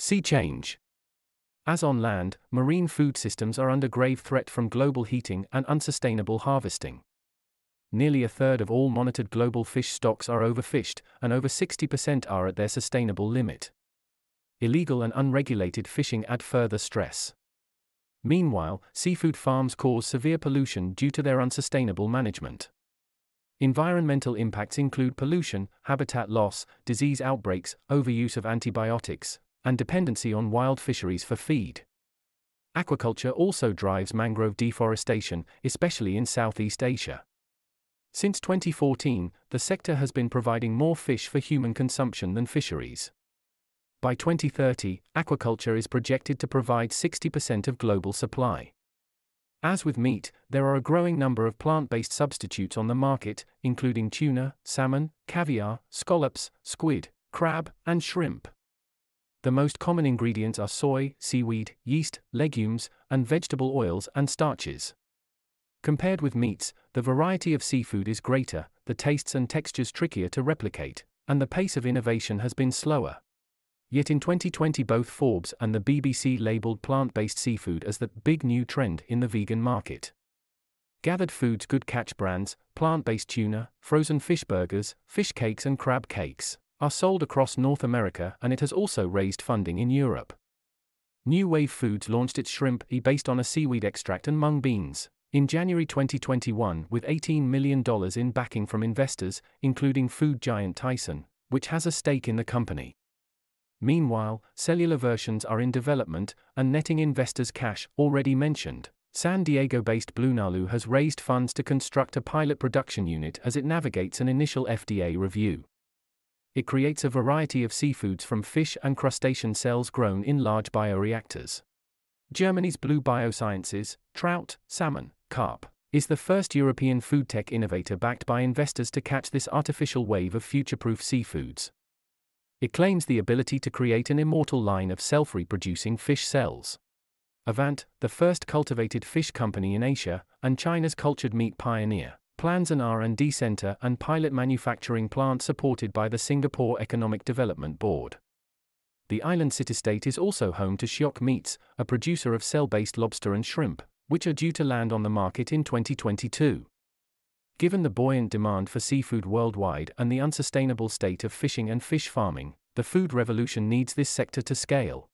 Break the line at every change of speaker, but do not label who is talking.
Sea change. As on land, marine food systems are under grave threat from global heating and unsustainable harvesting. Nearly a third of all monitored global fish stocks are overfished, and over 60% are at their sustainable limit. Illegal and unregulated fishing add further stress. Meanwhile, seafood farms cause severe pollution due to their unsustainable management. Environmental impacts include pollution, habitat loss, disease outbreaks, overuse of antibiotics, and dependency on wild fisheries for feed. Aquaculture also drives mangrove deforestation, especially in Southeast Asia. Since 2014, the sector has been providing more fish for human consumption than fisheries. By 2030, aquaculture is projected to provide 60% of global supply. As with meat, there are a growing number of plant based substitutes on the market, including tuna, salmon, caviar, scallops, squid, crab, and shrimp. The most common ingredients are soy, seaweed, yeast, legumes, and vegetable oils and starches. Compared with meats, the variety of seafood is greater, the tastes and textures trickier to replicate, and the pace of innovation has been slower. Yet in 2020, both Forbes and the BBC labeled plant based seafood as the big new trend in the vegan market. Gathered Foods Good Catch brands, plant based tuna, frozen fish burgers, fish cakes, and crab cakes are sold across North America and it has also raised funding in Europe. New Wave Foods launched its shrimp e based on a seaweed extract and mung beans, in January 2021, with $18 million in backing from investors, including food giant Tyson, which has a stake in the company. Meanwhile, cellular versions are in development and netting investors cash, already mentioned. San Diego based BlueNalu has raised funds to construct a pilot production unit as it navigates an initial FDA review. It creates a variety of seafoods from fish and crustacean cells grown in large bioreactors. Germany's Bluu Biosciences, trout, salmon, carp, is the first European food tech innovator backed by investors to catch this artificial wave of future proof seafoods. It claims the ability to create an immortal line of self reproducing fish cells. Avant, the first cultivated fish company in Asia, and China's cultured meat pioneer, plans an R&D center and pilot manufacturing plant supported by the Singapore Economic Development Board. The island city-state is also home to Shiok Meats, a producer of cell-based lobster and shrimp, which are due to land on the market in 2022. Given the buoyant demand for seafood worldwide and the unsustainable state of fishing and fish farming, the food revolution needs this sector to scale.